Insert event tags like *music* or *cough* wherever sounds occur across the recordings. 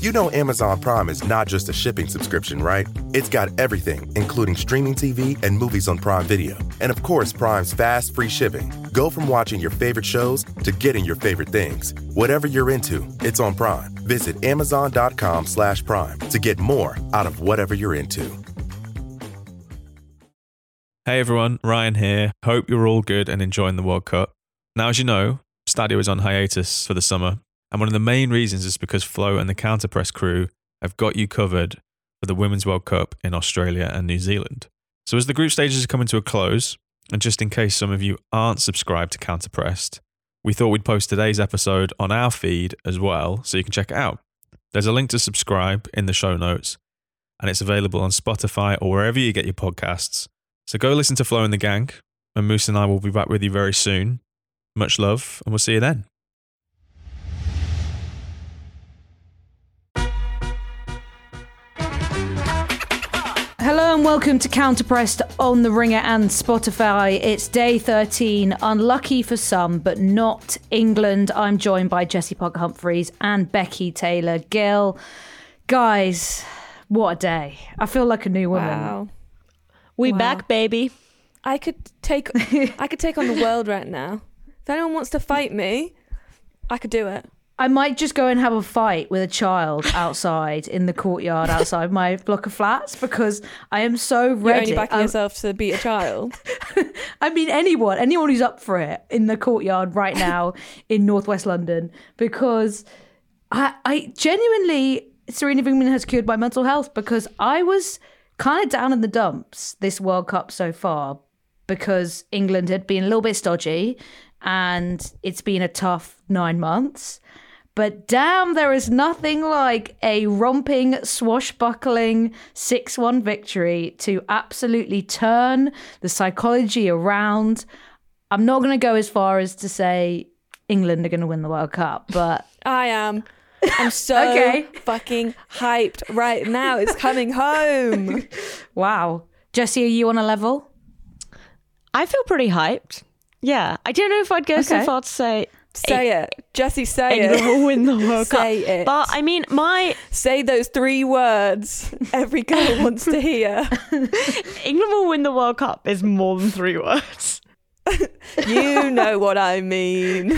You know Amazon Prime is not just a shipping subscription, right? It's got everything, including streaming TV and movies on Prime Video. And of course, Prime's fast, free shipping. Go from watching your favorite shows to getting your favorite things. Whatever you're into, it's on Prime. Visit amazon.com slash prime to get more out of whatever you're into. Hey everyone, Ryan here. Hope you're all good and enjoying the World Cup. Now, as you know, Stadio is on hiatus for the summer, and one of the main reasons is because Flo and the Counterpress crew have got you covered for the Women's World Cup in Australia and New Zealand. So, as the group stages are coming to a close, and just in case some of you aren't subscribed to Counterpressed, we thought we'd post today's episode on our feed as well, so you can check it out. There's a link to subscribe in the show notes, and it's available on Spotify or wherever you get your podcasts. So go listen to Flo and the Gang, and Musa and I will be back with you very soon. Much love, and we'll see you then. Welcome to Counterpressed on the Ringer and Spotify. It's day 13. Unlucky for some, but not England. I'm joined by Jessy Parker Humphreys and Becky Taylor Gill. Guys, what a day. I feel like a new woman. Wow. We Wow. back, baby. I could take I could take on the world right now. If anyone wants to fight me, I could do it. I might just go and have a fight with a child *laughs* outside in the courtyard outside my block of flats because I am so You're ready. only backing I'm- yourself to beat a child. *laughs* I mean, anyone, anyone who's up for it in the courtyard right *laughs* now in Northwest London, because I, I genuinely, Sarina Wiegman has cured my mental health because I was kind of down in the dumps this World Cup so far because England had been a little bit stodgy and it's been a tough nine months. But damn, there is nothing like a romping, swashbuckling 6 1 victory to absolutely turn the psychology around. I'm not going to go as far as to say England are going to win the World Cup, but *laughs* I am. I'm so *laughs* Okay. fucking hyped right now. It's coming home. *laughs* wow. Jessy, are you on a level? I feel pretty hyped. Yeah, I don't know if I'd go so far to say Say it. Jessy, say it. England it. will win the World Cup. *laughs* Say it. But I mean, my Say those three words every girl *laughs* wants to hear. England will win the World Cup is more than three words. *laughs* You know what I mean.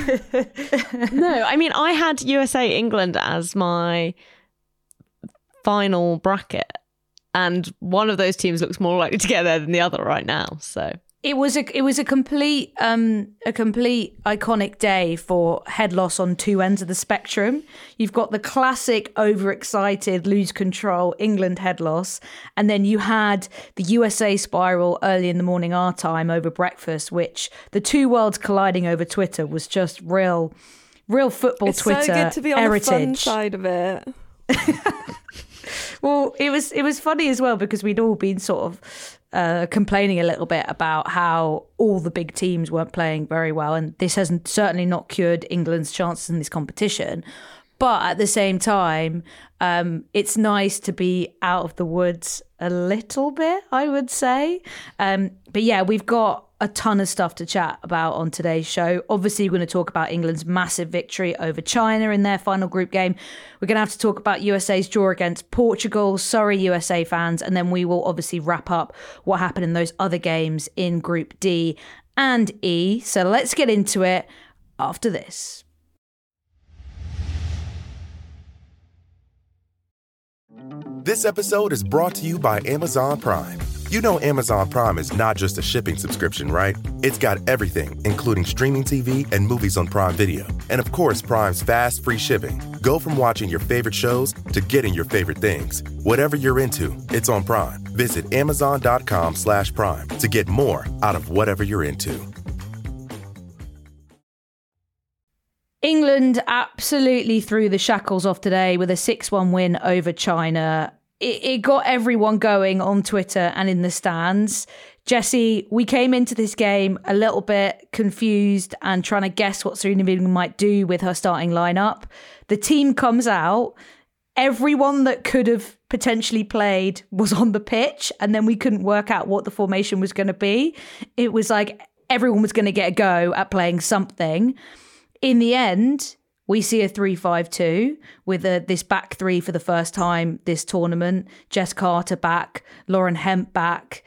no, I mean, I had USA England as my final bracket, and one of those teams looks more likely to get there than the other right now. So It was a it was a complete um a complete iconic day for head loss on two ends of the spectrum. You've got the classic overexcited lose control England head loss, and then you had the USA spiral early in the morning our time over breakfast, which the two worlds colliding over Twitter was just real real football It's Twitter so good to be on heritage. the fun side of it. *laughs* Well, it was it was funny as well because we'd all been sort of uh, complaining a little bit about how all the big teams weren't playing very well, and this has certainly not cured England's chances in this competition. But at the same time, um, it's nice to be out of the woods a little bit, I would say. Um, but yeah, we've got a ton of stuff to chat about on today's show. Obviously, we're going to talk about England's massive victory over China in their final group game. We're going to have to talk about USA's draw against Portugal. Sorry, USA fans. And then we will obviously wrap up what happened in those other games in Group D and E. So let's get into it after this. This episode is brought to you by Amazon Prime. You know Amazon Prime is not just a shipping subscription, right? It's got everything, including streaming TV and movies on Prime Video. And of course, Prime's fast, free shipping. Go from watching your favorite shows to getting your favorite things. Whatever you're into, it's on Prime. Visit amazon.com slash prime to get more out of whatever you're into. England absolutely threw the shackles off today with a 6 1 win over China. It, it got everyone going on Twitter and in the stands. Jessy, we came into this game a little bit confused and trying to guess what Serena Williams might do with her starting lineup. The team comes out. Everyone that could have potentially played was on the pitch, and then we couldn't work out what the formation was going to be. It was like everyone was going to get a go at playing something. In the end, we see a 3-5-2 with a, this back three for the first time this tournament. Jess Carter back, Lauren Hemp back,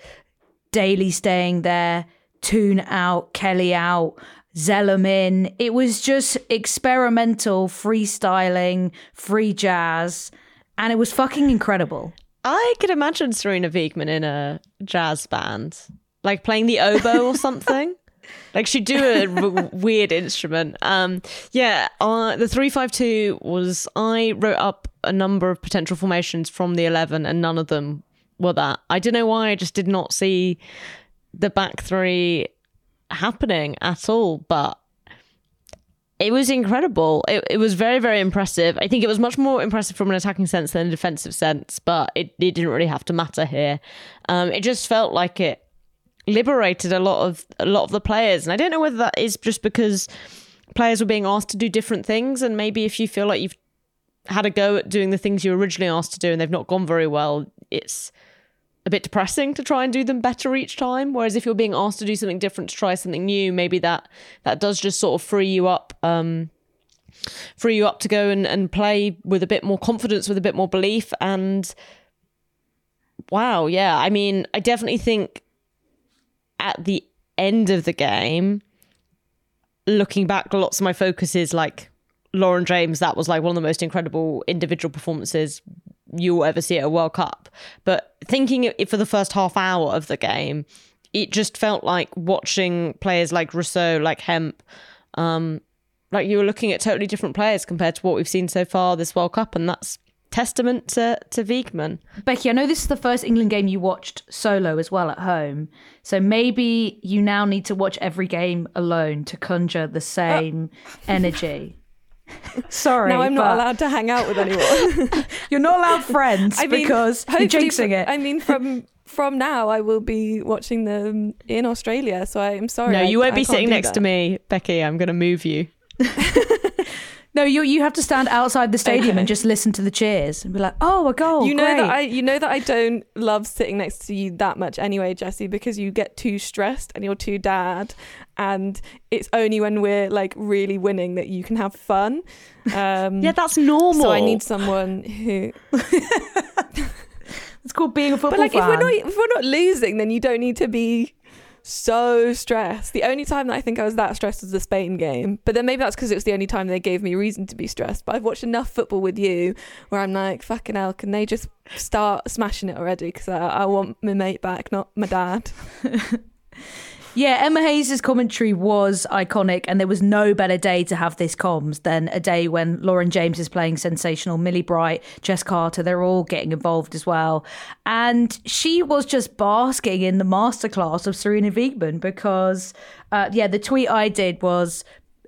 Daly staying there, Toone out, Kelly out, Zelem in. It was just experimental, freestyling, free jazz, and it was fucking incredible. I could imagine Sarina Wiegman in a jazz band, like playing the oboe or *laughs* something. Like she'd do a w- *laughs* weird instrument. Um, yeah, uh, the three five two was. I wrote up a number of potential formations from the eleven, and none of them were that. I don't know why. I just did not see the back three happening at all, but it was incredible. It, it was very, very impressive. I think it was much more impressive from an attacking sense than a defensive sense, but it, it didn't really have to matter here. Um, it just felt like it liberated a lot of a lot of the players, and I don't know whether that is just because players were being asked to do different things, and maybe if you feel like you've had a go at doing the things you were originally asked to do and they've not gone very well, it's a bit depressing to try and do them better each time. Whereas if you're being asked to do something different, to try something new, maybe that that does just sort of free you up, um, free you up to go and, and play with a bit more confidence, with a bit more belief. And wow, yeah, I mean, I definitely think at the end of the game, looking back, lots of my focus is like Lauren James. That was like one of the most incredible individual performances you'll ever see at a World Cup. But thinking it for the first half hour of the game, it just felt like watching players like Russo, like Hemp, um, like you were looking at totally different players compared to what we've seen so far this World Cup, and that's testament to to Wiegman. Becky, I know this is the first England game you watched solo as well at home. So maybe you now need to watch every game alone to conjure the same *laughs* energy. *laughs* Sorry. Now I'm not but allowed to hang out with anyone. *laughs* You're not allowed friends I mean, because you're jinxing fr- it. I mean, from from now, I will be watching them in Australia. So I'm sorry. no, I- you won't I be can't sitting next that. to me, Becky. I'm going to move you. No, you you have to stand outside the stadium Okay. and just listen to the cheers and be like, "Oh, a goal!" you know great. that I you know that I don't love sitting next to you that much anyway, Jessy, because you get too stressed and you're too dad, and it's only when we're like really winning that you can have fun. Um, Yeah, that's normal. so I need someone who. *laughs* It's called being a football But like, if we're not if we're not losing, then you don't need to be so stressed. The only time that I think I was that stressed was the Spain game, but then maybe that's because it was the only time they gave me reason to be stressed. But I've watched enough football with you where I'm like, fucking hell, can they just start smashing it already? Because I, I want my mate back, not my dad. *laughs* Yeah, Emma Hayes' commentary was iconic, and there was no better day to have this comms than a day when Lauren James is playing sensational. Millie Bright, Jess Carter, they're all getting involved as well. And she was just basking in the masterclass of Sarina Wiegman because, uh, yeah, the tweet I did was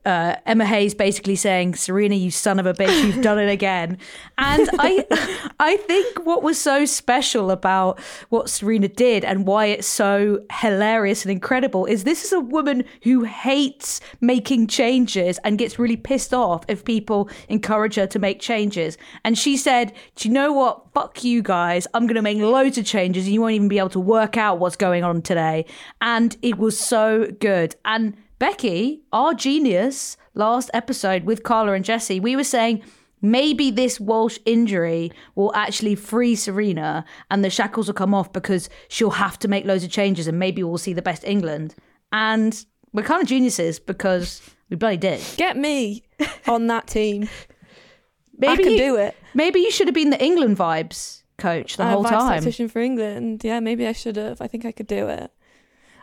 uh, Emma Hayes basically saying, "Sarina, you son of a bitch, you've done it again." And I, *laughs* I think what was so special about what Sarina did and why it's so hilarious and incredible is this is a woman who hates making changes and gets really pissed off if people encourage her to make changes. And she said, "Do you know what? Fuck you guys. I'm going to make loads of changes, and you won't even be able to work out what's going on today." And it was so good and. Becky, our genius, last episode with Carla and Jessy, we were saying maybe this Walsh injury will actually free Sarina and the shackles will come off because she'll have to make loads of changes and maybe we'll see the best England. And we're kind of geniuses because we bloody did. Get me on that team. *laughs* Maybe I can you, do it. Maybe you should have been the England vibes coach the Uh, whole vice time. tactician for England. Yeah, maybe I should have. I think I could do it.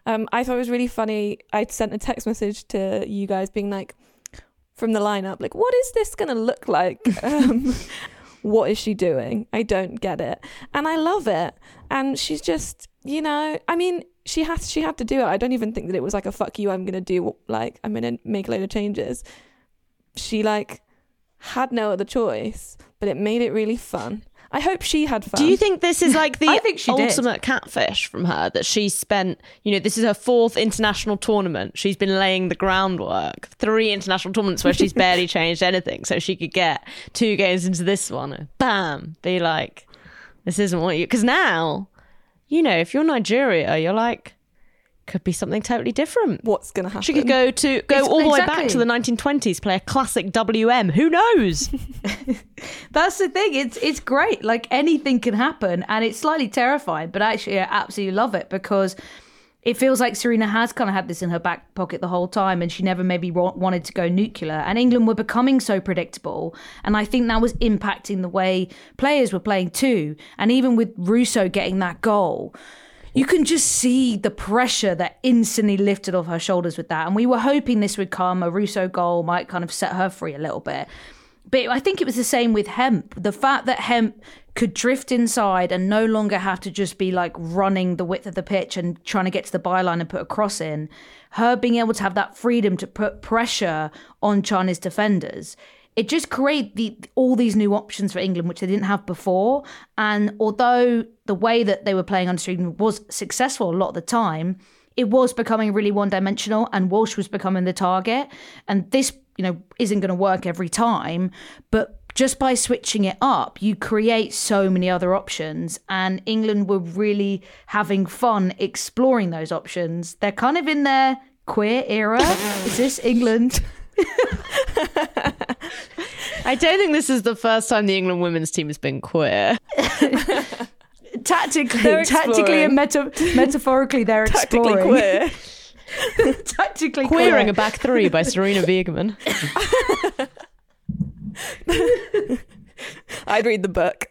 Um, I thought it was really funny. I sent a text message to you guys being like, from the lineup, like, what is this going to look like? *laughs* Um, what is she doing? I don't get it. And I love it. And she's just, you know, I mean, she has she had to do it. I don't even think that it was like a fuck you, I'm going to do like I'm going to make a load of changes. She like had no other choice, but it made it really fun. I hope she had fun. Do you think this is like *laughs* the I think she did. ultimate catfish from her that she spent, you know, this is her fourth international tournament. She's been laying the groundwork. Three international tournaments where she's *laughs* barely changed anything so she could get two games into this one and bam, be like, this isn't what you. Because now, you know, if you're Nigeria, you're like, could be something totally different. what's going to happen? She could go to go It's- all the way back to the 1920s, play a classic WM. Who knows? *laughs* That's the thing. It's it's great. Like anything can happen, and it's slightly terrifying. But actually, I absolutely love it because it feels like Sarina has kind of had this in her back pocket the whole time, and she never maybe wanted to go nuclear. And England were becoming so predictable, and I think that was impacting the way players were playing too. And even with Russo getting that goal. You can just see the pressure that instantly lifted off her shoulders with that. And we were hoping this would come. A Russo goal might kind of set her free a little bit. But I think it was the same with Hemp. The fact that Hemp could drift inside and no longer have to just be like running the width of the pitch and trying to get to the byline and put a cross in, her being able to have that freedom to put pressure on China's defenders. It just created the, all these new options for England, which they didn't have before. And although the way that they were playing under Sweden was successful a lot of the time, it was becoming really one dimensional and Walsh was becoming the target. And this, you know, isn't going to work every time. But just by switching it up, you create so many other options. And England were really having fun exploring those options. They're kind of in their queer era. Is this England? *laughs* I don't think this is the first time the England women's team has been queer. *laughs* Tactically, They're tactically and meta- metaphorically, they're tactically exploring. queer. *laughs* *laughs* tactically Queering queer. a back three by Sarina Wiegman. I'd read the book.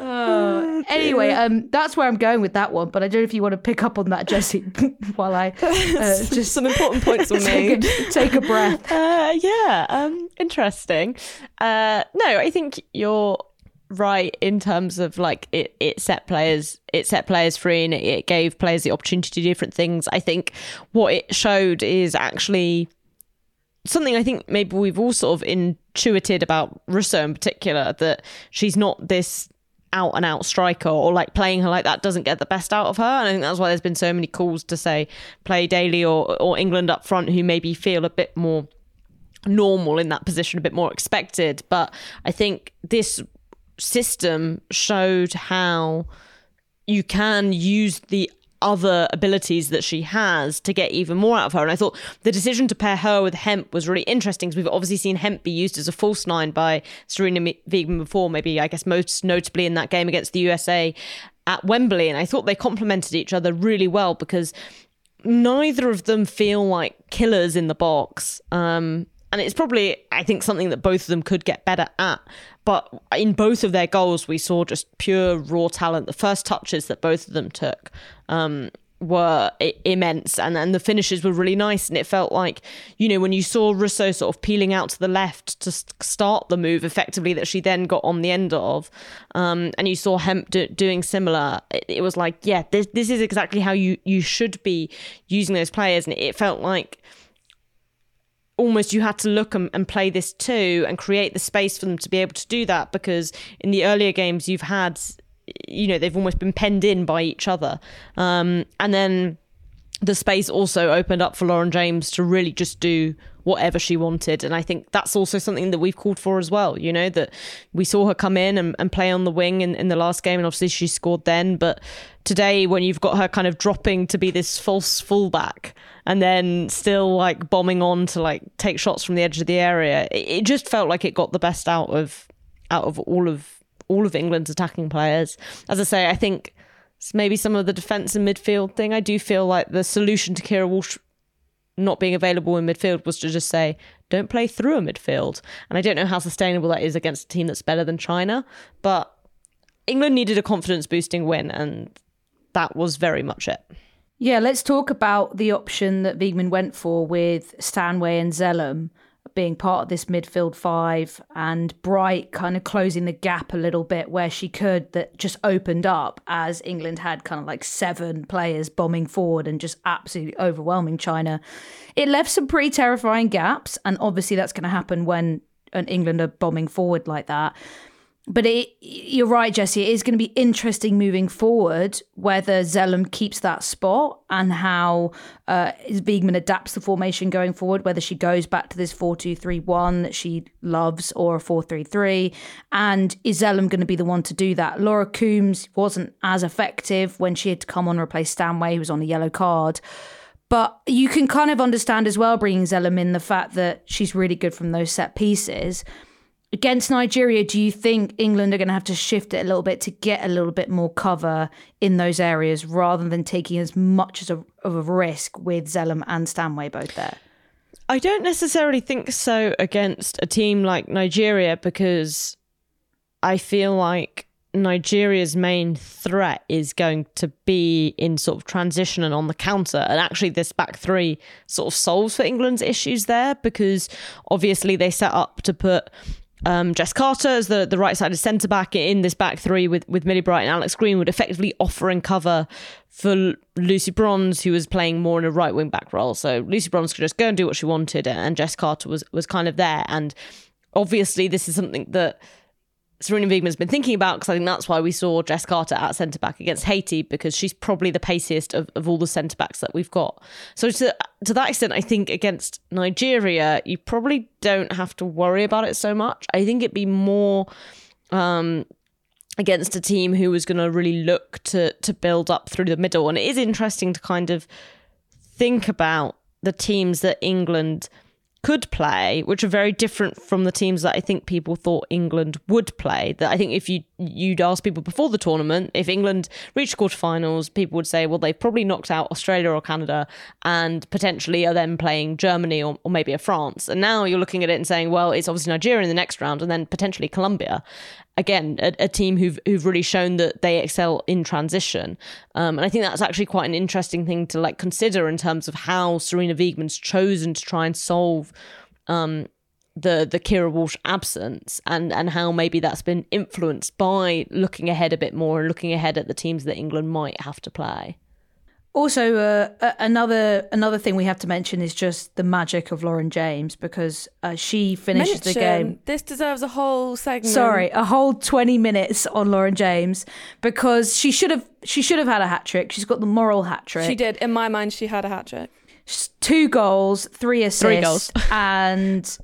Uh, anyway, um, that's where I'm going with that one. But I don't know if you want to pick up on that, Jessy, *laughs* while I *laughs* uh, just Some important points were *laughs* take made. a, take a breath. Uh, yeah, um, interesting. Uh, no, I think you're right in terms of like it, it set players it set players free and it, it gave players the opportunity to do different things. I think what it showed is actually something I think maybe we've all sort of intuited about Russo in particular that she's not this out and out striker or like playing her like that doesn't get the best out of her. And I think that's why there's been so many calls to say play Daly or or England up front who maybe feel a bit more normal in that position, a bit more expected. But I think this system showed how you can use the other abilities that she has to get even more out of her. And I thought the decision to pair her with Hemp was really interesting because we've obviously seen Hemp be used as a false nine by Sarina Wiegman before, maybe I guess most notably in that game against the USA at Wembley. And I thought they complemented each other really well because neither of them feel like killers in the box. Um, and it's probably, I think, something that both of them could get better at. But in both of their goals, we saw just pure raw talent. The first touches that both of them took um, were immense, and and the finishes were really nice. And it felt like, you know, when you saw Russo sort of peeling out to the left to start the move effectively that she then got on the end of, um, and you saw Hemp do- doing similar, it, it was like, yeah, this this is exactly how you you should be using those players, and it felt like almost you had to look and, and play this too and create the space for them to be able to do that because in the earlier games you've had you know they've almost been penned in by each other. Um, and then the space also opened up for Lauren James to really just do whatever she wanted. And I think that's also something that we've called for as well. You know, that we saw her come in and, and play on the wing in, in the last game, and obviously she scored then. But today, when you've got her kind of dropping to be this false fullback and then still like bombing on to like take shots from the edge of the area, it, it just felt like it got the best out of out of all of all of England's attacking players. As I say, I think maybe some of the defence and midfield thing. I do feel like the solution to Keira Walsh not being available in midfield was to just say, don't play through a midfield. And I don't know how sustainable that is against a team that's better than China. But England needed a confidence boosting win, and that was very much it. Yeah, let's talk about the option that Wiegman went for with Stanway and Zelem being part of this midfield five and Bright kind of closing the gap a little bit where she could that just opened up as England had kind of like seven players bombing forward and just absolutely overwhelming China. It left some pretty terrifying gaps and obviously that's going to happen when an England are bombing forward like that. But it, you're right, Jesse. It is going to be interesting moving forward whether Zelem keeps that spot and how uh, Wiegman adapts the formation going forward, whether she goes back to this 4 2 3 1 that she loves or a 4 3 3. And is Zelem going to be the one to do that? Laura Coombs wasn't as effective when she had to come on and replace Stanway, who was on a yellow card. But you can kind of understand as well bringing Zelem in the fact that she's really good from those set pieces against Nigeria, do you think England are going to have to shift it a little bit to get a little bit more cover in those areas rather than taking as much as a, of a risk with Zelem and Stanway both there? I don't necessarily think so against a team like Nigeria because I feel like Nigeria's main threat is going to be in sort of transition and on the counter. And actually, this back three sort of solves for England's issues there because obviously they set up to put um, Jess Carter as the, the right sided centre back in this back three with, with Millie Bright and Alex Greenwood, effectively offering cover for Lucy Bronze, who was playing more in a right wing back role. So Lucy Bronze could just go and do what she wanted, and Jess Carter was was kind of there. And obviously, this is something that Sarina Wiegman's been thinking about because I think that's why we saw Jess Carter at centre back against Haiti because she's probably the paciest of, of all the centre backs that we've got. So to to that extent, I think against Nigeria, you probably don't have to worry about it so much. I think it'd be more um, against a team who was going to really look to to build up through the middle. And it is interesting to kind of think about the teams that England could play, which are very different from the teams that I think people thought England would play. That I think if you you'd ask people before the tournament, if England reached quarterfinals, people would say, well, they've probably knocked out Australia or Canada, and potentially are then playing Germany or, or maybe a France. And now you're looking at it and saying, well, it's obviously Nigeria in the next round, and then potentially Colombia. Again, a, a team who've who've really shown that they excel in transition, um, and I think that's actually quite an interesting thing to like consider in terms of how Sarina Wiegman's chosen to try and solve um, the the Keira Walsh absence and and how maybe that's been influenced by looking ahead a bit more and looking ahead at the teams that England might have to play. Also, uh, another another thing we have to mention is just the magic of Lauren James because uh, she finishes Mention. the game. This deserves a whole segment. Sorry, a whole twenty minutes on Lauren James because she should have she should have had a hat trick. She's got the moral hat trick. She did. In my mind, she had a hat trick. Two goals, three assists, Three goals. and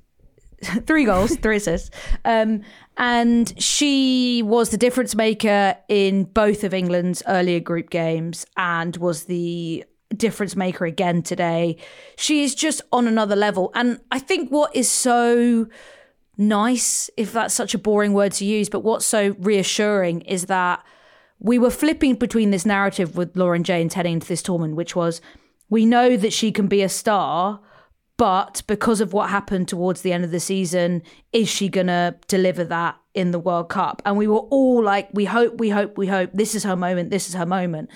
*laughs* three goals, three assists. Um, and she was the difference maker in both of England's earlier group games and was the difference maker again today. She is just on another level. And I think what is so nice, if that's such a boring word to use, but what's so reassuring is that we were flipping between this narrative with Lauren James heading into this tournament, which was we know that she can be a star, but because of what happened towards the end of the season, is she going to deliver that in the World Cup? And we were all like, we hope, we hope, we hope. This is her moment. This is her moment.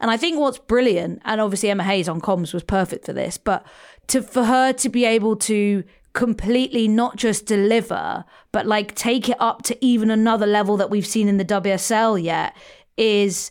And I think what's brilliant, and obviously Emma Hayes on comms was perfect for this, but to for her to be able to completely not just deliver, but like take it up to even another level that we've seen in the WSL yet is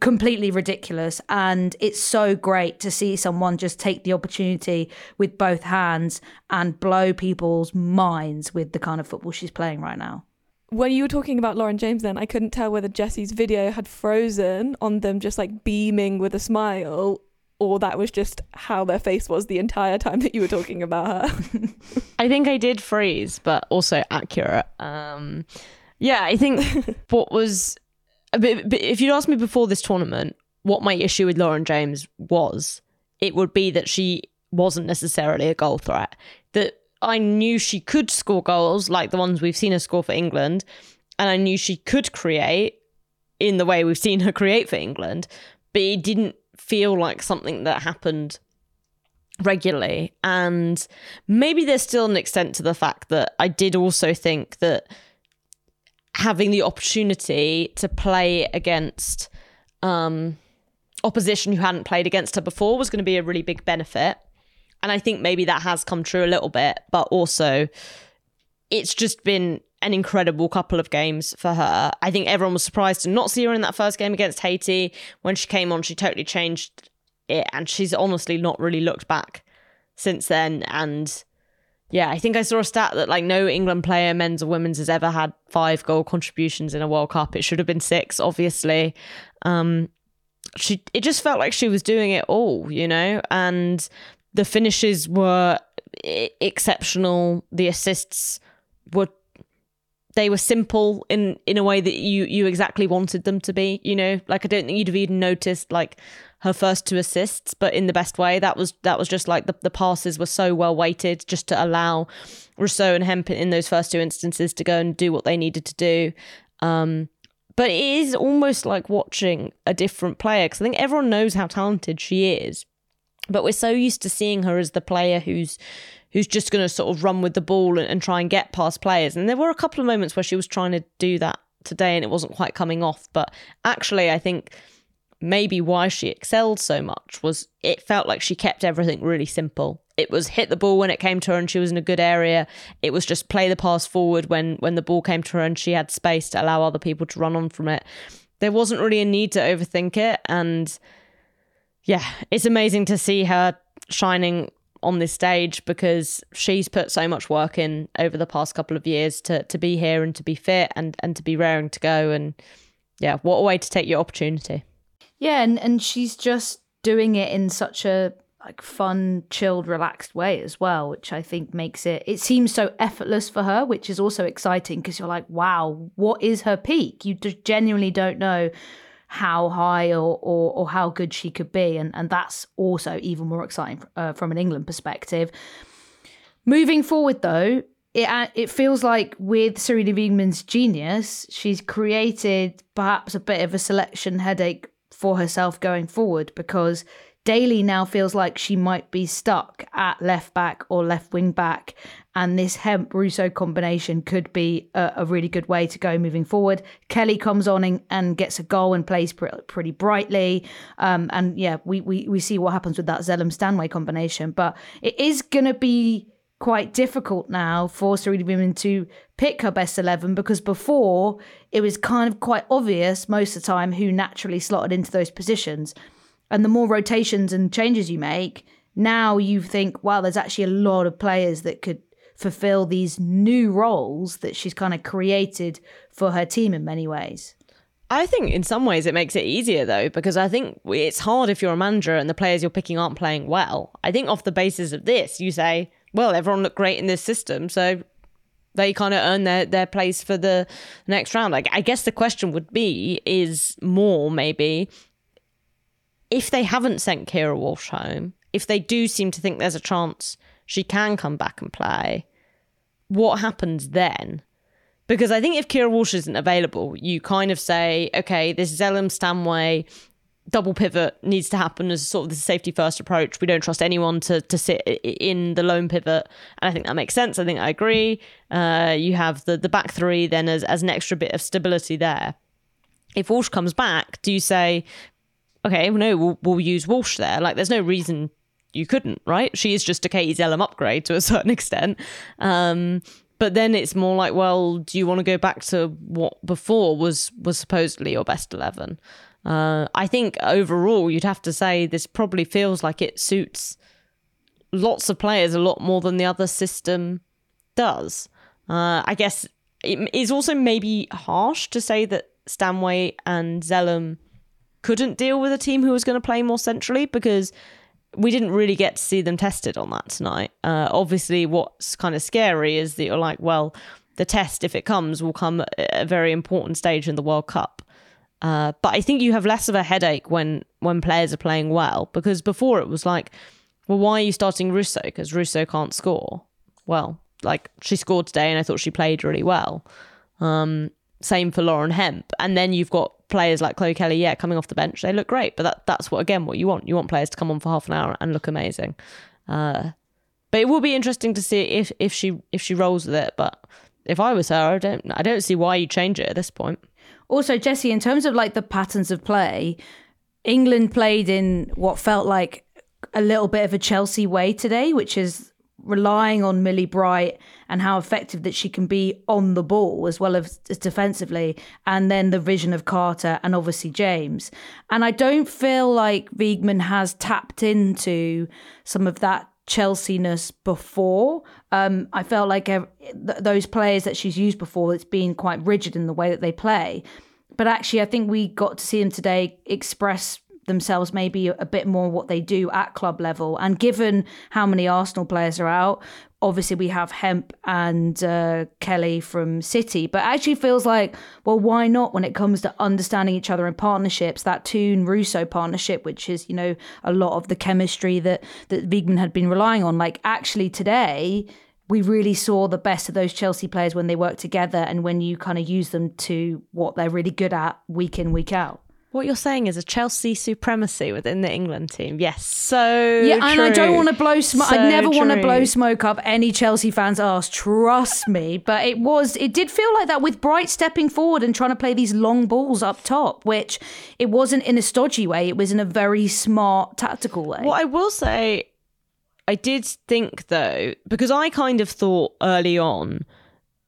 completely ridiculous and it's so great to see someone just take the opportunity with both hands and blow people's minds with the kind of football she's playing right now When you were talking about Lauren James, then I couldn't tell whether Jessy's video had frozen on them just like beaming with a smile, or that was just how their face was the entire time that you were talking about her. *laughs* I think I did freeze, but also accurate. Um, yeah, I think *laughs* what was but, but if you'd asked me before this tournament what my issue with Lauren James was, it would be that she wasn't necessarily a goal threat. That I knew she could score goals like the ones we've seen her score for England, and I knew she could create in the way we've seen her create for England, but it didn't feel like something that happened regularly. And maybe there's still an extent to the fact that I did also think that having the opportunity to play against um, opposition who hadn't played against her before was going to be a really big benefit. And I think maybe that has come true a little bit, but also it's just been an incredible couple of games for her. I think everyone was surprised to not see her in that first game against Haiti. When she came on, she totally changed it, and she's honestly not really looked back since then. And yeah, I think I saw a stat that like no England player, men's or women's, has ever had five goal contributions in a World Cup. It should have been six, obviously. Um, she it just felt like she was doing it all, you know, and the finishes were exceptional. The assists were they were simple in in a way that you you exactly wanted them to be. You know, like I don't think you'd have even noticed like her first two assists, but in the best way. That was that was just like the, the passes were so well weighted just to allow Russo and Hemp in those first two instances to go and do what they needed to do. Um, but it is almost like watching a different player because I think everyone knows how talented she is, but we're so used to seeing her as the player who's who's just going to sort of run with the ball and, and try and get past players. And there were a couple of moments where she was trying to do that today and it wasn't quite coming off. But actually, I think maybe why she excelled so much was it felt like she kept everything really simple. It was hit the ball when it came to her and she was in a good area. It was just play the pass forward when when the ball came to her and she had space to allow other people to run on from it. There wasn't really a need to overthink it and yeah, it's amazing to see her shining on this stage because she's put so much work in over the past couple of years to to be here and to be fit and and to be raring to go and yeah, what a way to take your opportunity. Yeah, and, and she's just doing it in such a like fun, chilled, relaxed way as well, which I think makes it it seems so effortless for her, which is also exciting because you're like, wow, what is her peak? You just genuinely don't know how high or, or, or how good she could be, and and that's also even more exciting uh, from an England perspective. Moving forward, though, it uh, it feels like with Sarina Wiegman's genius, she's created perhaps a bit of a selection headache for herself going forward because Daly now feels like she might be stuck at left back or left wing back, and this Hemp Russo combination could be a, a, really good way to go moving forward. Kelly comes on and, and gets a goal and plays pretty brightly, um, and yeah, we, we we see what happens with that Zelem Stanway combination, but it is gonna be quite difficult now for Sarina Wiegman to pick her best 11 because before it was kind of quite obvious most of the time who naturally slotted into those positions. And the more rotations and changes you make, now you think, wow, there's actually a lot of players that could fulfill these new roles that she's kind of created for her team in many ways. I think in some ways it makes it easier though, because I think it's hard if you're a manager and the players you're picking aren't playing well. I think off the basis of this, you say, well, everyone looked great in this system, so they kind of earn their, their place for the next round. Like, I guess the question would be is more maybe if they haven't sent Keira Walsh home, if they do seem to think there's a chance she can come back and play, what happens then? Because I think if Keira Walsh isn't available, you kind of say, okay, this Zelem Stanway double pivot needs to happen as sort of the safety first approach. We don't trust anyone to to sit in the lone pivot, and I think that makes sense. I think I agree. Uh, you have the the back three then as as an extra bit of stability there. If Walsh comes back, do you say, okay, no, we'll, we'll use Walsh there? Like, there's no reason you couldn't, right? She is just a Katie Zelem upgrade to a *laughs* certain extent. Um, but then it's more like, well, do you want to go back to what before was was supposedly your best eleven? Uh, I think overall, you'd have to say this probably feels like it suits lots of players a lot more than the other system does. Uh, I guess it is also maybe harsh to say that Stanway and Zelem couldn't deal with a team who was going to play more centrally because we didn't really get to see them tested on that tonight. Uh, obviously, what's kind of scary is that you're like, well, the test, if it comes, will come at a very important stage in the World Cup. Uh, but I think you have less of a headache when when players are playing well because before it was like, well, why are you starting Russo? Because Russo can't score. Well, like she scored today, and I thought she played really well. Um, same for Lauren Hemp, and then you've got players like Chloe Kelly, yeah, coming off the bench. They look great, but that that's what again what you want. You want players to come on for half an hour and look amazing. Uh, but it will be interesting to see if if she if she rolls with it. But if I was her, I don't I don't see why you change it at this point. Also, Jessy, in terms of like the patterns of play, England played in what felt like a little bit of a Chelsea way today, which is relying on Millie Bright and how effective that she can be on the ball as well as defensively, and then the vision of Carter and obviously James. And I don't feel like Wiegman has tapped into some of that Chelsea-ness before. Um, I felt like th- those players that she's used before, it's been quite rigid in the way that they play. But actually, I think we got to see them today express themselves maybe a bit more what they do at club level. And given how many Arsenal players are out, obviously we have Hemp and uh, Kelly from City, but actually feels like, well, why not when it comes to understanding each other in partnerships? That Toone Russo partnership, which is, you know, a lot of the chemistry that, that Wiegman had been relying on. Like, actually, today, we really saw the best of those Chelsea players when they work together and when you kind of use them to what they're really good at week in, week out. What you're saying is a Chelsea supremacy within the England team. Yes, so yeah, and true. I don't want to blow smoke. So I never want to blow smoke up any Chelsea fans' ass. Trust me, but it was. It did feel like that with Bright stepping forward and trying to play these long balls up top, which it wasn't in a stodgy way. It was in a very smart, tactical way. What I will say, I did think though, because I kind of thought early on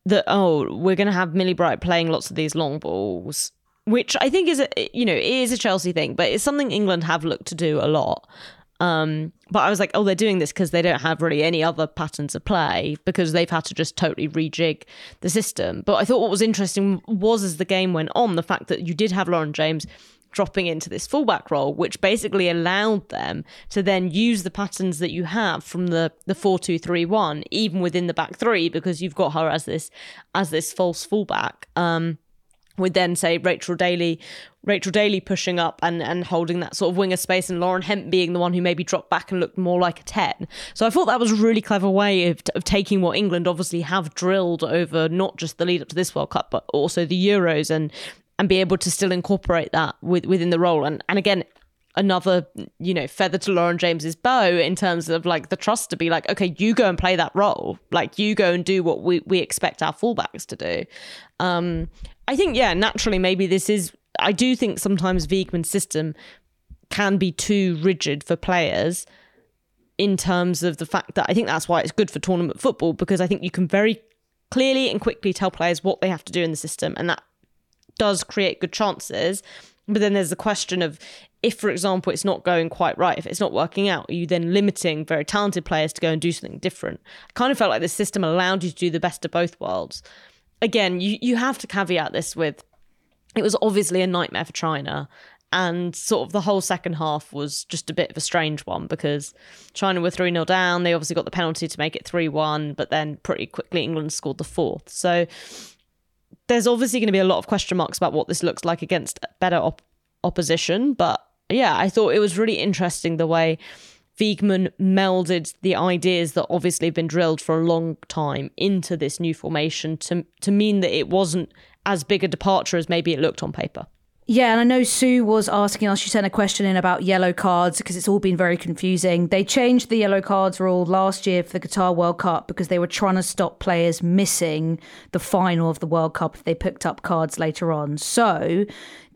that oh, we're going to have Millie Bright playing lots of these long balls, which I think is a you know is a Chelsea thing, but it's something England have looked to do a lot. Um, but I was like, oh, they're doing this because they don't have really any other patterns of play because they've had to just totally rejig the system. But I thought what was interesting was as the game went on, the fact that you did have Lauren James dropping into this fullback role, which basically allowed them to then use the patterns that you have from the the four two three one, even within the back three, because you've got her as this as this false fullback. Um, would then say Rachel Daly, Rachel Daly pushing up and, and holding that sort of winger space, and Lauren Hemp being the one who maybe dropped back and looked more like a 10. So I thought that was a really clever way of, of taking what England obviously have drilled over not just the lead up to this World Cup, but also the Euros and and be able to still incorporate that with, within the role. And and again, another you know feather to Lauren James's bow in terms of like the trust to be like okay you go and play that role. Like you go and do what we we expect our fullbacks to do. Um I think yeah naturally maybe this is I do think sometimes Wiegman's system can be too rigid for players in terms of the fact that I think that's why it's good for tournament football because I think you can very clearly and quickly tell players what they have to do in the system and that does create good chances. But then there's the question of if, for example, it's not going quite right, if it's not working out, are you then limiting very talented players to go and do something different? I kind of felt like the system allowed you to do the best of both worlds. Again, you, you have to caveat this with it was obviously a nightmare for China. And sort of the whole second half was just a bit of a strange one because China were 3 0 down. They obviously got the penalty to make it 3 1, but then pretty quickly England scored the fourth. So there's obviously going to be a lot of question marks about what this looks like against better op- opposition. But yeah, I thought it was really interesting the way Wiegman melded the ideas that obviously have been drilled for a long time into this new formation to to mean that it wasn't as big a departure as maybe it looked on paper. Yeah, and I know Sue was asking us, she sent a question in about yellow cards because it's all been very confusing. They changed the yellow cards rule last year for the Qatar World Cup because they were trying to stop players missing the final of the World Cup if they picked up cards later on. So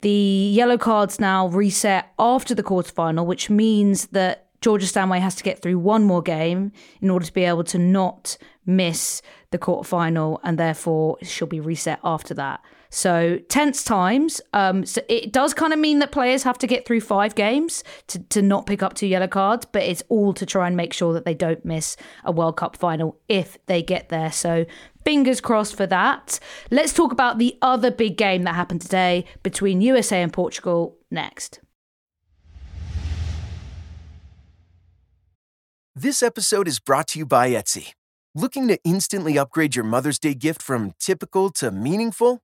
the yellow cards now reset after the quarterfinal, which means that Georgia Stanway has to get through one more game in order to be able to not miss the quarterfinal, and therefore she'll be reset after that. So tense times. Um, so it does kind of mean that players have to get through five games to, to not pick up two yellow cards, but it's all to try and make sure that they don't miss a World Cup final if they get there. So fingers crossed for that. Let's talk about the other big game that happened today between USA and Portugal next. This episode is brought to you by Etsy. Looking to instantly upgrade your Mother's Day gift from typical to meaningful?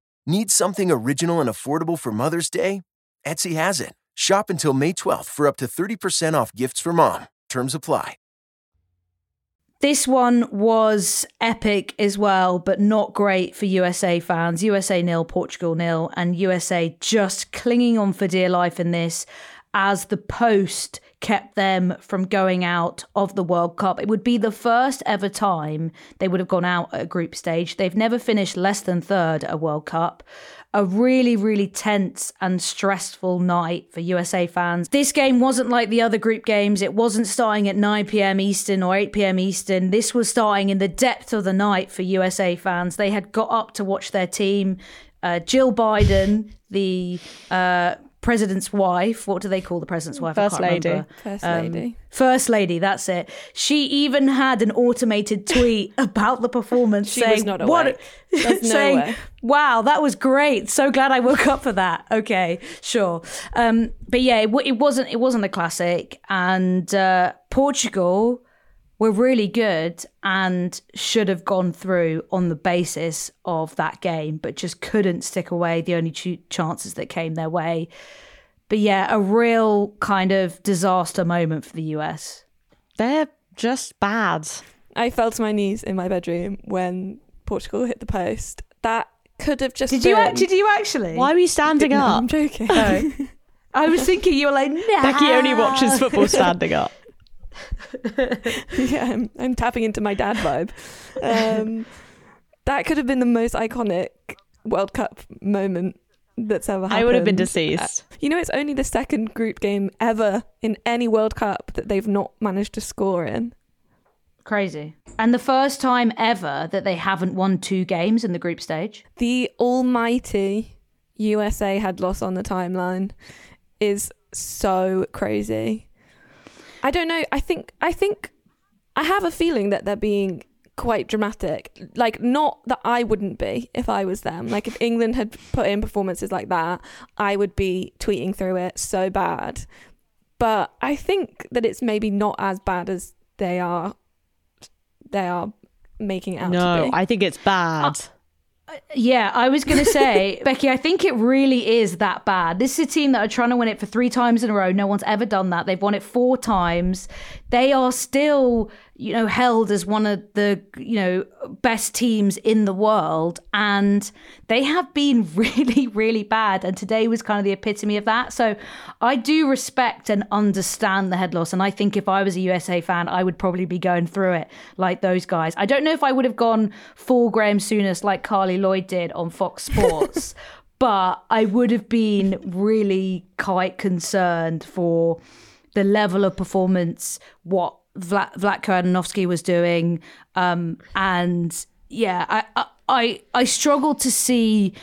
Need something original and affordable for Mother's Day? Etsy has it. Shop until May 12th for up to 30% off gifts for mom. Terms apply. This one was epic as well, but not great for USA fans. USA nil, Portugal nil, and USA just clinging on for dear life in this. as the post kept them from going out of the World Cup. It would be the first ever time they would have gone out at a group stage. They've never finished less than third at a World Cup. A really, really tense and stressful night for USA fans. This game wasn't like the other group games. It wasn't starting at 9 p.m. Eastern or 8 p.m. Eastern. This was starting in the depth of the night for USA fans. They had got up to watch their team. Uh, Jill Biden, the uh, president's wife. What do they call the president's wife? First lady. remember. First Um, lady. First lady, that's it. She even had an automated tweet *laughs* about the performance She was saying, not "What?" awake. There's *laughs* no saying, way. "Wow, that was great. So glad I woke up for that." Okay, sure. Um, but yeah, it, it wasn't. It wasn't a classic, and uh, Portugal were really good and should have gone through on the basis of that game, but just couldn't stick away the only ch- chances that came their way. But yeah, a real kind of disaster moment for the US. They're just bad. I fell to my knees in my bedroom when Portugal hit the post. That could have just Did been. you? act- Did you actually? Why were you standing No, up? I'm joking. Oh. I was thinking you were like, no. Becky only watches football standing up. *laughs* yeah, I'm, I'm tapping into my dad vibe. Um, that could have been the most iconic World Cup moment that's ever happened. I would have been Uh, deceased. You know, it's only the second group game ever in any World Cup that they've not managed to score in. Crazy. And the first time ever that they haven't won two games in the group stage. The almighty USA had loss on the timeline is so crazy. I don't know. I think I think I have a feeling that they're being quite dramatic. Like not that I wouldn't be if I was them. Like if England had put in performances like that, I would be tweeting through it so bad. But I think that it's maybe not as bad as they are they are making it out to No, be. I think it's bad. Uh, Yeah, I was going to say, *laughs* Becky, I think it really is that bad. This is a team that are trying to win it for three times in a row. No one's ever done that. They've won it four times. They are still, you know, held as one of the, you know, best teams in the world. And they have been *laughs* really, really bad. And today was kind of the epitome of that. So I do respect and understand the head loss. And I think if I was a USA fan, I would probably be going through it like those guys. I don't know if I would have gone full Graham Souness like Carli Lloyd did on Fox Sports, *laughs* but I would have been really quite concerned for the level of performance, what Vla- Vlatko was doing, um, and yeah, I, I I I struggle to see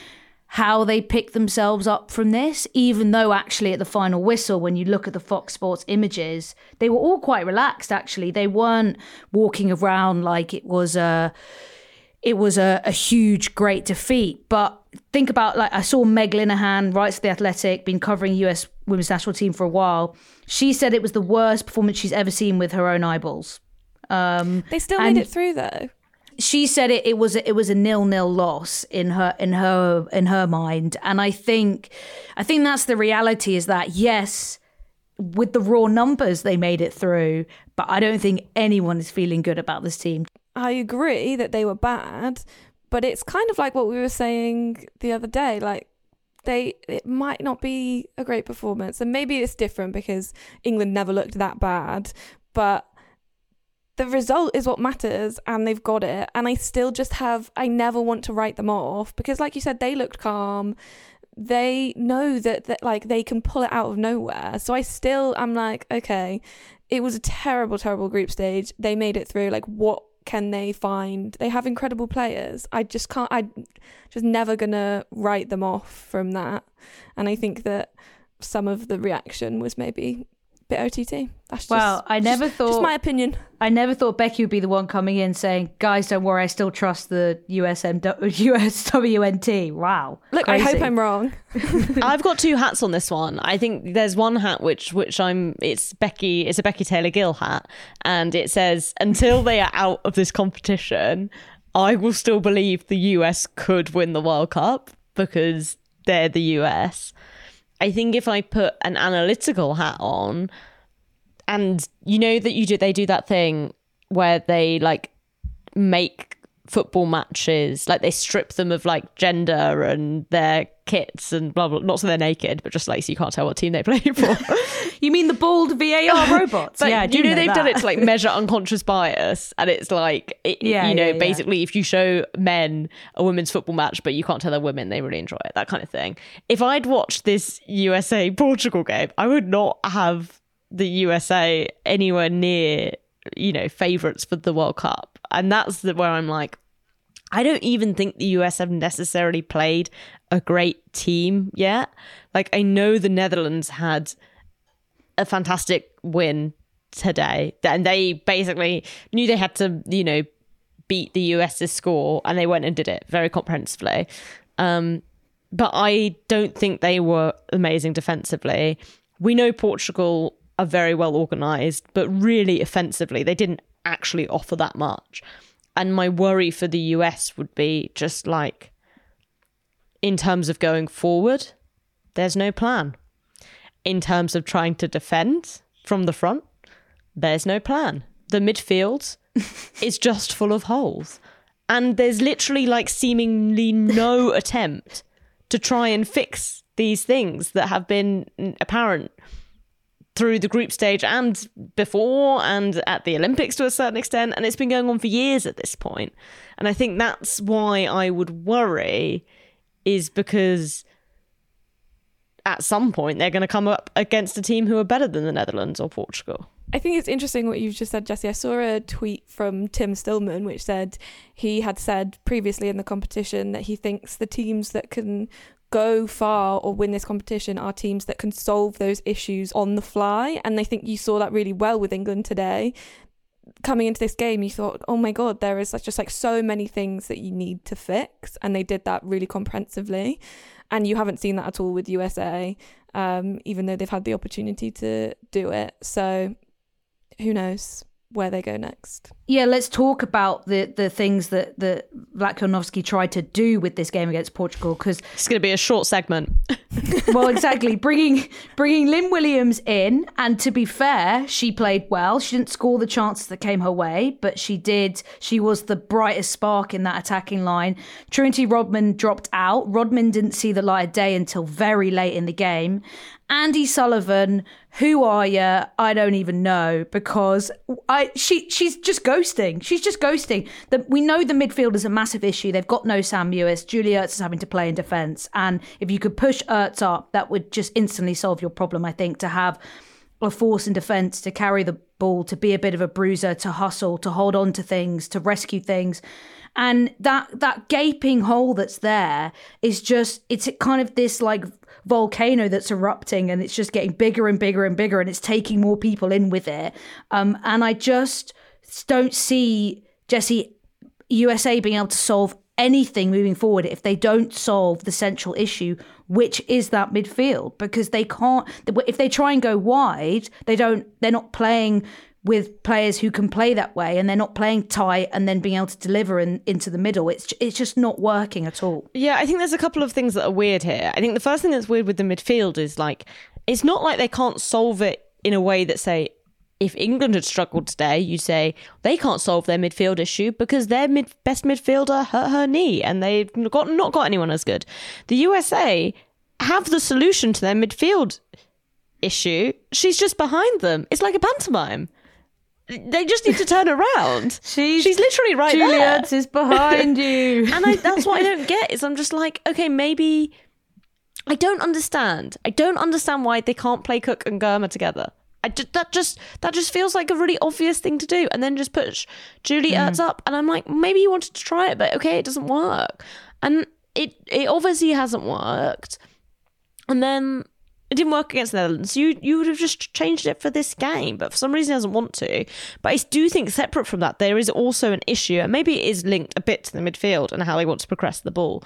how they pick themselves up from this, even though actually at the final whistle, when you look at the Fox Sports images, they were all quite relaxed. Actually, they weren't walking around like it was a it was a, a huge, great defeat. But think about like I saw Meg Linehan, writes the Athletic, been covering US women's national team for a while. She said it was the worst performance she's ever seen with her own eyeballs. Um, They still made it through though. she said it, it was it was a nil nil loss in her in her in her mind, and I think I think that's the reality. Is that yes, with the raw numbers they made it through, but I don't think anyone is feeling good about this team. I agree that they were bad, but it's kind of like what we were saying the other day. Like they, it might not be a great performance, and maybe it's different because England never looked that bad, but the result is what matters, and they've got it. And I still just have, I never want to write them off because, like you said, they looked calm. They know that that like they can pull it out of nowhere. So I still, I'm like, okay, it was a terrible, terrible group stage. They made it through. Like, what can they find? They have incredible players. I just can't. I just never gonna write them off from that. And I think that some of the reaction was maybe bit OTT. That's just, Well, I never just, thought just my opinion. I never thought Becky would be the one coming in saying, "Guys, don't worry, I still trust the USM USWNT." *laughs* Wow, Look, I hope I'm wrong. *laughs* *laughs* I've got two hats on this one. I think there's one hat which which I'm it's Becky it's a Becky Taylor Gill hat and it says until they are out of this competition, I will still believe the US could win the World Cup because they're the US. I think if I put an analytical hat on and you know that you do they do that thing where they like make football matches. Like they strip them of like gender and their kits and blah blah. Not so they're naked, but just like so you can't tell what team they play for. *laughs* You mean the bald VAR *laughs* robots? Yeah, I you do know, they've that. done it to like *laughs* measure unconscious bias, and it's like, it, Yeah, you know, yeah, yeah. basically, if you show men a women's football match, but you can't tell they're women, they really enjoy it. That kind of thing. If I'd watched this USA Portugal game, I would not have the USA anywhere near, you know, favourites for the World Cup, and that's the, where I'm like, I don't even think the US have necessarily played a great team yet. Like I know the Netherlands had a fantastic win today, and they basically knew they had to, you know, beat the US's score, and they went and did it very comprehensively. Um, but I don't think they were amazing defensively. We know Portugal are very well organized, but really offensively, they didn't actually offer that much. And my worry for the US would be just like, in terms of going forward, there's no plan. In terms of trying to defend from the front, there's no plan. The midfield *laughs* is just full of holes. And there's literally like seemingly no *laughs* attempt to try and fix these things that have been apparent through the group stage and before and at the Olympics to a certain extent. And it's been going on for years at this point. And I think that's why I would worry, is because at some point they're going to come up against a team who are better than the Netherlands or Portugal. I think it's interesting what you've just said, Jessy. I saw a tweet from Tim Stillman which said he had said previously in the competition that he thinks the teams that can go far or win this competition are teams that can solve those issues on the fly. And I think you saw that really well with England today. Coming into this game, you thought, oh my God, there is just like so many things that you need to fix. And they did that really comprehensively. And you haven't seen that at all with USA, um, even though they've had the opportunity to do it. So who knows where they go next. Yeah, let's talk about the the things that that Vlatkonovsky tried to do with this game against Portugal because It's going to be a short segment. *laughs* well, exactly. bringing bringing Lynn Williams in, and to be fair, she played well. She didn't score the chances that came her way, but she did. She was the brightest spark in that attacking line. Trinity Rodman dropped out. Rodman didn't see the light of day until very late in the game. Andi Sullivan, who are you? I don't even know because I she she's just ghosting. She's just ghosting. The, we know the midfield is a massive issue. They've got no Sam Mewis. Julie Ertz is having to play in defence, and if you could push Ertz up, that would just instantly solve your problem. I think to have a force in defence to carry the ball, to be a bit of a bruiser, to hustle, to hold on to things, to rescue things. And that that gaping hole that's there is just it's kind of this like volcano that's erupting and it's just getting bigger and bigger and bigger and it's taking more people in with it. Um, and I just don't see Jessy USA being able to solve anything moving forward if they don't solve the central issue, which is that midfield, because they can't. If they try and go wide, they don't. They're not playing with players who can play that way, and they're not playing tight and then being able to deliver in, into the middle. It's it's just not working at all. Yeah, I think there's a couple of things that are weird here. I think the first thing that's weird with the midfield is like, it's not like they can't solve it in a way that, say, if England had struggled today, you'd say they can't solve their midfield issue because their mid- best midfielder hurt her knee and they've got not got anyone as good. The USA have the solution to their midfield issue. She's just behind them. It's like a pantomime. They just need to turn around. *laughs* She's- She's literally right Julie there. Ertz is behind *laughs* you. and I, that's what I don't get is I'm just like, okay, maybe I don't understand. I don't understand why they can't play Cook and Girma together. I ju- that just that just feels like a really obvious thing to do, and then just push Julie Ertz mm. up, and I'm like, maybe you wanted to try it, but okay, it doesn't work, and it it obviously hasn't worked, and then it didn't work against the Netherlands. You you would have just changed it for this game, but for some reason he doesn't want to. But I do think separate from that, there is also an issue, and maybe it is linked a bit to the midfield and how they want to progress the ball.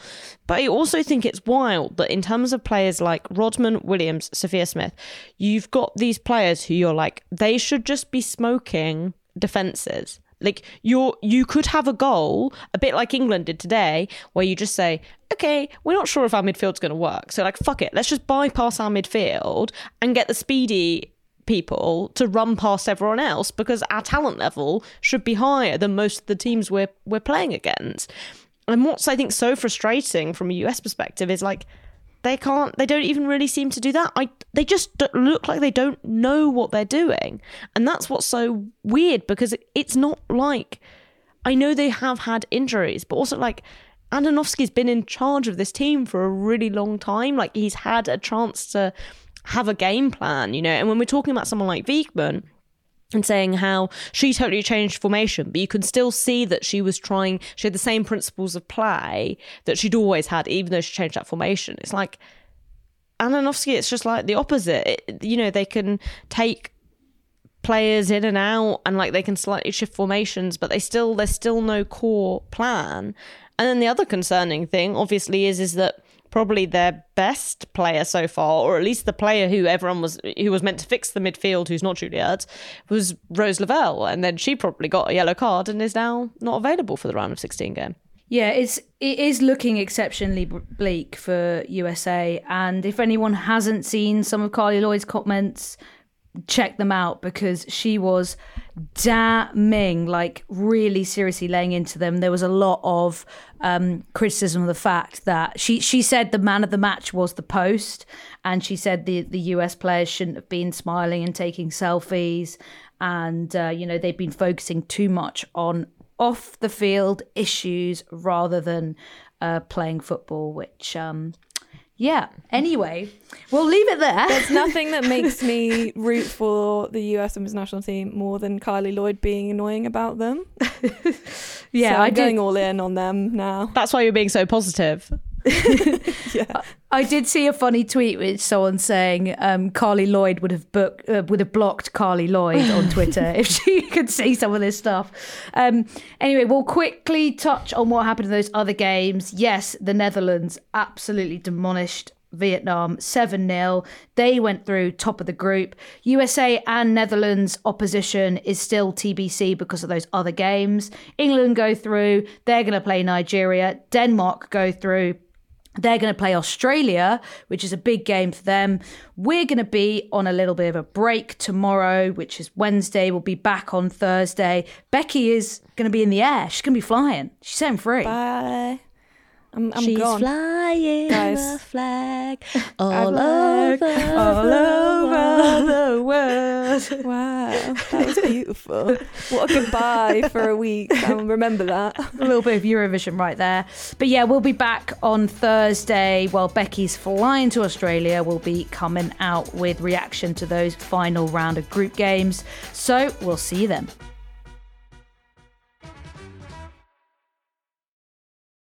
But I also think it's wild that in terms of players like Rodman, Williams, Sophia Smith, you've got these players who you're like, they should just be smoking defenses. Like you're you could have a goal, a bit like England did today, where you just say, Okay, we're not sure if our midfield's gonna work. So like fuck it, let's just bypass our midfield and get the speedy people to run past everyone else because our talent level should be higher than most of the teams we're we're playing against. And what's I think so frustrating from a US perspective is like they can't they don't even really seem to do that. I they just look like they don't know what they're doing. And that's what's so weird because it's not like I know they have had injuries, but also like Andonovski's been in charge of this team for a really long time. Like he's had a chance to have a game plan, you know. And when we're talking about someone like Wiegman and saying how she totally changed formation, but you can still see that she was trying, she had the same principles of play that she'd always had, even though she changed that formation. It's like Andonovski, it's just like the opposite. It, you know, they can take players in and out and like they can slightly shift formations, but they still, there's still no core plan. And then the other concerning thing, obviously, is is that probably their best player so far, or at least the player who everyone was who was meant to fix the midfield, who's not Juliet, was Rose Lavelle, and then she probably got a yellow card and is now not available for the round of sixteen game. Yeah, it's it is looking exceptionally bleak for USA, and if anyone hasn't seen some of Carli Lloyd's comments, check them out because she was damning, like really seriously laying into them. There was a lot of um, criticism of the fact that she she said the man of the match was the post, and she said the the US players shouldn't have been smiling and taking selfies, and uh, you know they've been focusing too much on off the field issues rather than uh, playing football, which um, yeah. Anyway, we'll leave it there. There's *laughs* nothing that makes me root for the US women's national team more than Carli Lloyd being annoying about them. *laughs* yeah, so I I'm going all in on them now. That's why you're being so positive. *laughs* Yeah. I did see a funny tweet with someone saying um, Carli Lloyd would have booked uh, would have blocked Carli Lloyd on Twitter *laughs* if she could see some of this stuff. Um, anyway, we'll quickly touch on what happened in those other games. Yes, the Netherlands absolutely demolished Vietnam 7 0. They went through top of the group. USA and Netherlands opposition is still TBC because of those other games. England go through. They're going to play Nigeria. Denmark go through. They're going to play Australia, which is a big game for them. We're going to be on a little bit of a break tomorrow, which is Wednesday. We'll be back on Thursday. Becky is going to be in the air. She's going to be flying. She's setting free. Bye. I'm, I'm She's gone. flying Guys. a flag *laughs* all over, all over the world. *laughs* Wow, that was *laughs* beautiful. what a goodbye for a week. I'll remember that. a little bit of Eurovision right there. But yeah, we'll be back on Thursday while Becky's flying to Australia. We'll be coming out with reaction to those final round of group games. So we'll see you then.